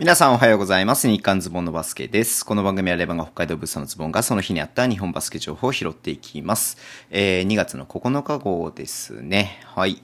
皆さんおはようございます。日刊ズボンのバスケです。この番組はレバンが北海道物産のズボンがその日にあった日本バスケ情報を拾っていきます。えー、2月の9日号ですね。はい。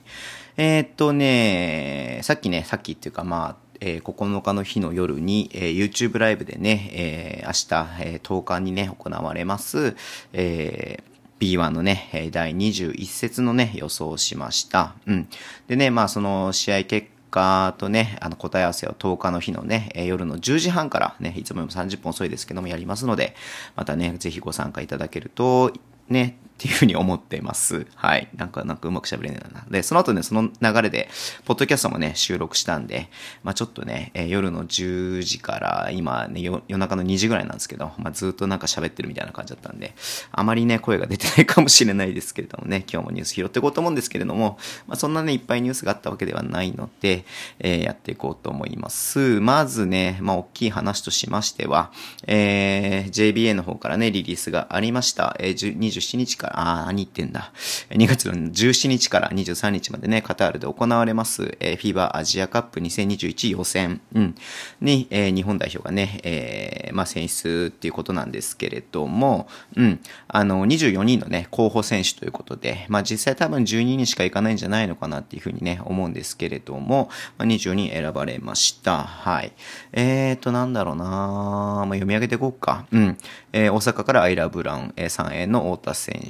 えー、っとね、さっきね、さっきっていうかまあ、えー、9日の日の夜に、えー、YouTube ライブでね、えー、明日、えー、10日にね、行われます、えー、B1 のね、第21節のね、予想しました。うん。でね、まあその試合結日とね、あの答え合わせを10日の日のね、夜の10時半からね、いつもよりも30分遅いですけどもやりますので、またね、ぜひご参加いただけると、ね、っていうふうに思っています。はい。なんか、なんかうまく喋れないな。で、その後ね、その流れで、ポッドキャストもね、収録したんで、まあちょっとね、えー夜の10時から、今ね、夜中の2時ぐらいなんですけど、まあずっとなんか喋ってるみたいな感じだったんで、あまりね、声が出てないかもしれないですけれどもね、今日もニュース拾っていこうと思うんですけれども、まあそんなね、いっぱいニュースがあったわけではないので、えーやっていこうと思います。まずね、まあ大きい話としましては、えー JBA の方からね、リリースがありました。えー27日から、あー、何言ってんだ。2月の17日から23日までね、カタールで行われます、えー、フィーバーアジアカップ2021予選、うん、に、えー日本代表がね、えーまあ選出っていうことなんですけれども、うん、あの、24人のね、候補選手ということで、まあ実際多分12人しか行かないんじゃないのかなっていうふうにね、思うんですけれども、まあ、24人選ばれました。はい。えーと、なんだろうなまあ、読み上げていこうか。うん。えー大阪からアイラ・ブラウン、えー、3円の太田選手、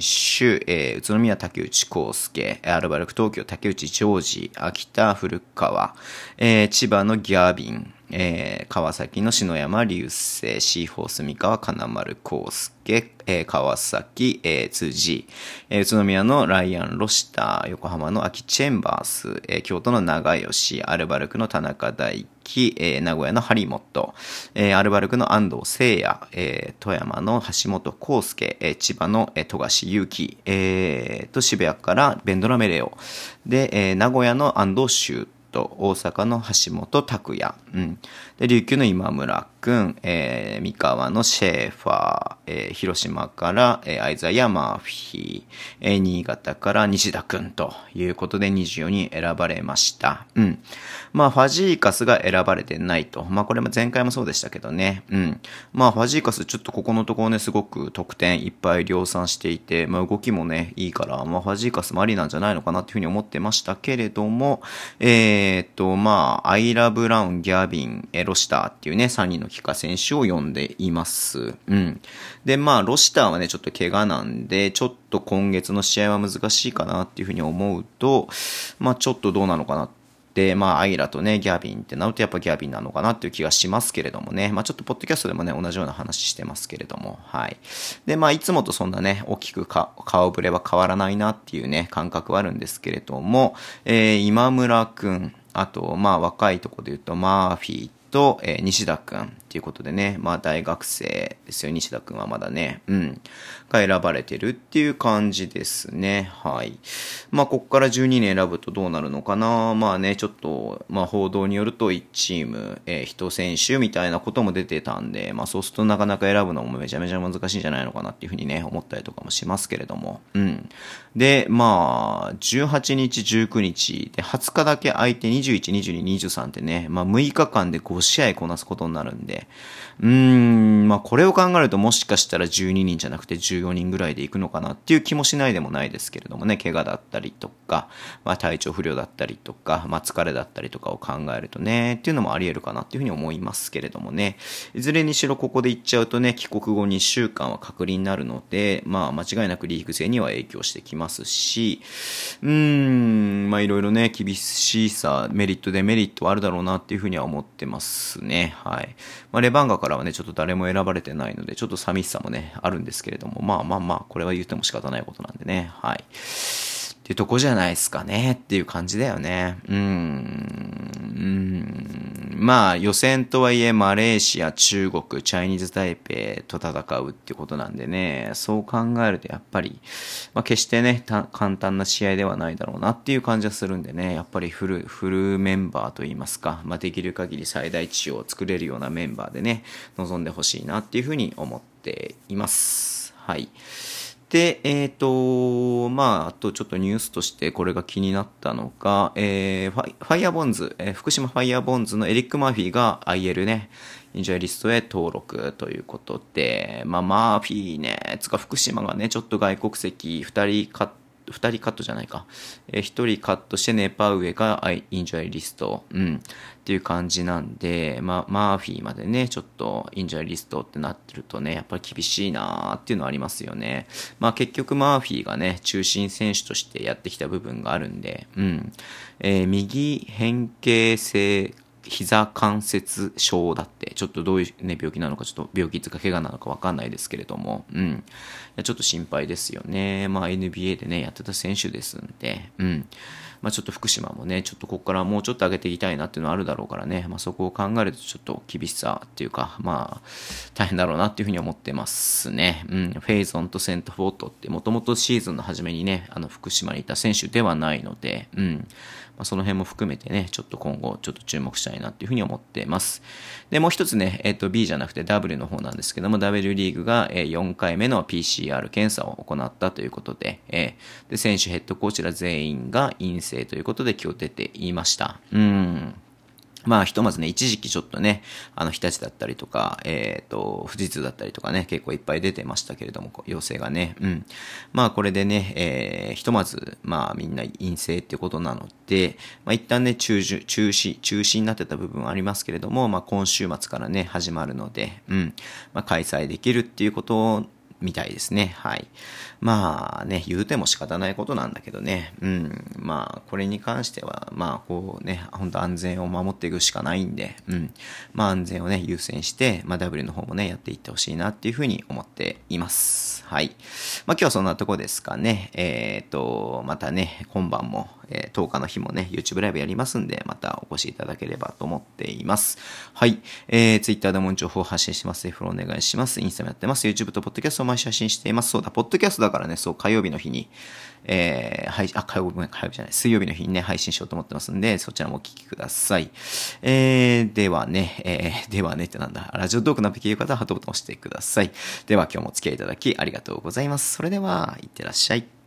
えー宇都宮竹内康介、アルバルク東京竹内ジョージ、秋田古川、えー千葉のギャビン、えー川崎の篠山流星、シーフォース三河金丸康介、えー川崎、えー辻、えー宇都宮のライアン・ロシター、横浜の秋チェンバース、えー京都の長吉、アルバルクの田中大輝、えー名古屋の張本、えーアルバルクの安藤聖也、えー富山の橋本康介、えー千葉の、えー富樫勇樹、えーと渋谷からベンドラメレオ、で、えー名古屋の安藤修と大阪の橋本拓也、うん、で琉球の今村君、えー三河のシェーファー、えー広島から、えーアイザヤ・マーフィー、えー新潟から西田君ということで24人選ばれました。うん。まあ、ファジーカスが選ばれてないと。まあ、これも前回もそうでしたけどね。うん。まあ、ファジーカスちょっとここのところね、すごく得点いっぱい量産していて、まあ、動きもね、いいから、まあ、ファジーカスもありなんじゃないのかなっていうふうに思ってましたけれども、えーっと、まあ、アイラ・ブラウン、ギャビン、えロシターっていうね、3人の帰化選手を呼んでいます。うん。で、まあ、ロシターはね、ちょっと怪我なんで、ちょっと今月の試合は難しいかなっていうふうに思うと、まあ、ちょっとどうなのかなで、まあ、アイラとね、ギャビンってなるとやっぱギャビンなのかなっていう気がしますけれどもね。まあ、ちょっとポッドキャストでもね、同じような話してますけれども、はい。で、まあ、いつもとそんなね、大きくか顔ぶれは変わらないなっていうね、感覚はあるんですけれども、えー、今村くん、あと、まあ、若いとこで言うと、マーフィーと、えー西田くんっていうことでね、まあ大学生ですよ、西田くんはまだね、うん、が選ばれてるっていう感じですね。はい。まあここから12人選ぶとどうなるのかなまあね、ちょっと、まあ報道によると1チーム、えー、1選手みたいなことも出てたんで、まあそうするとなかなか選ぶのもめちゃめちゃ難しいんじゃないのかなっていうふうにね、思ったりとかもしますけれども、うん。で、まあ、18日、19日で、20日だけ空いて21、22、23ってね、まあ6日間で5試合こなすことになるんで、うーん、まあこれを考えるともしかしたら12人じゃなくて14人ぐらいでいくのかなっていう気もしないでもないですけれどもね、怪我だったりとか、まあ体調不良だったりとか、まあ疲れだったりとかを考えるとね、っていうのもあり得るかなっていうふうに思いますけれどもね、いずれにしろここで行っちゃうとね、帰国後2週間は隔離になるので、まあ間違いなくリーグ戦には影響してきますし、うーん、まあいろいろね、厳しさ、メリット、デメリットはあるだろうなっていうふうには思ってますね。はい。まあレバンガからはね、ちょっと誰も選ばれてないので、ちょっと寂しさもね、あるんですけれども、まあまあまあ、これは言っても仕方ないことなんでね、はい。っていうとこじゃないですかねっていう感じだよね。うーん。うーんまあ予選とはいえマレーシア、中国、チャイニーズ・タイペイと戦うってことなんでね、そう考えるとやっぱり、まあ決してね、簡単な試合ではないだろうなっていう感じはするんでね、やっぱりフル、フルメンバーといいますか、まあできる限り最大値を作れるようなメンバーでね、臨んでほしいなっていうふうに思っています。はい。で、えっ、ー、と、まあ、あとちょっとニュースとしてこれが気になったのが、えー、ファイファイヤーボンズ、えー、福島ファイアボンズのエリック・マーフィーが IL ね、インジャーリストへ登録ということで、まあ、マーフィーね、つか福島がね、ちょっと外国籍2人買って、2人カットじゃないか。えー、1人カットしてネパウエがインジャイリスト。うん。っていう感じなんで、まあ、マーフィーまでね、ちょっとインジャイリストってなってるとね、やっぱり厳しいなーっていうのはありますよね。まあ結局マーフィーがね、中心選手としてやってきた部分があるんで、うん。えー、右変形性膝関節症だって、ちょっとどういう、ね、病気なのか、ちょっと病気とか怪我なのかわかんないですけれども、うん。いやちょっと心配ですよね。まあ NBA でね、やってた選手ですんで、うん。まあちょっと福島もね、ちょっとここからもうちょっと上げていきたいなっていうのはあるだろうからね、まあそこを考えるとちょっと厳しさっていうか、まあ大変だろうなっていうふうに思ってますね。うん。フェイゾンとセントフォートってもともとシーズンの初めにね、あの福島にいた選手ではないので、うん。まあ、その辺も含めてね、ちょっと今後ちょっと注目したいなっていうふうに思っています。で、もう一つね、えっ、と B じゃなくて W の方なんですけども、W リーグが4回目の PCR 検査を行ったということで、えー、で、選手、ヘッドコーチら全員が陰性ということで今日出ていました。うん。まあ、ひとまずね、一時期ちょっとね、あの、日立だったりとか、えっ、ー、と、富士通だったりとかね、結構いっぱい出てましたけれども、陽性がね、うん。まあ、これでね、えー、ひとまず、まあ、みんな陰性ってことなので、まあ、一旦ね、中止、中止、中止になってた部分はありますけれども、まあ、今週末からね、始まるので、うん。まあ、開催できるっていうことみたいですね。はい。まあね、言うても仕方ないことなんだけどね。うん。まあ、これに関しては、まあ、こうね、本当安全を守っていくしかないんで、うん。まあ、安全をね、優先して、まあ、W の方もね、やっていってほしいなっていうふうに思っています。はい。まあ、今日はそんなとこですかね。えっ、ー、と、またね、今晩も、えー、10日の日もね、YouTube ライブやりますんで、またお越しいただければと思っています。はい。えー、Twitter でも情報を発信します。ぜひフローお願いします。インスタもやってます。YouTube と Podcast を毎週配信しています。そうだ、ポッドキャストだからね、そう、火曜日の日に、えー、配信、あ、火曜日、火曜日じゃない、水曜日の日にね、配信しようと思ってますんで、そちらもお聞きください。えー、ではね、えー、ではねってなんだ、ラジオトークのべきいう方はハートボタンを押してください。では今日もお付き合いいただきありがとうございます。それでは、いってらっしゃい。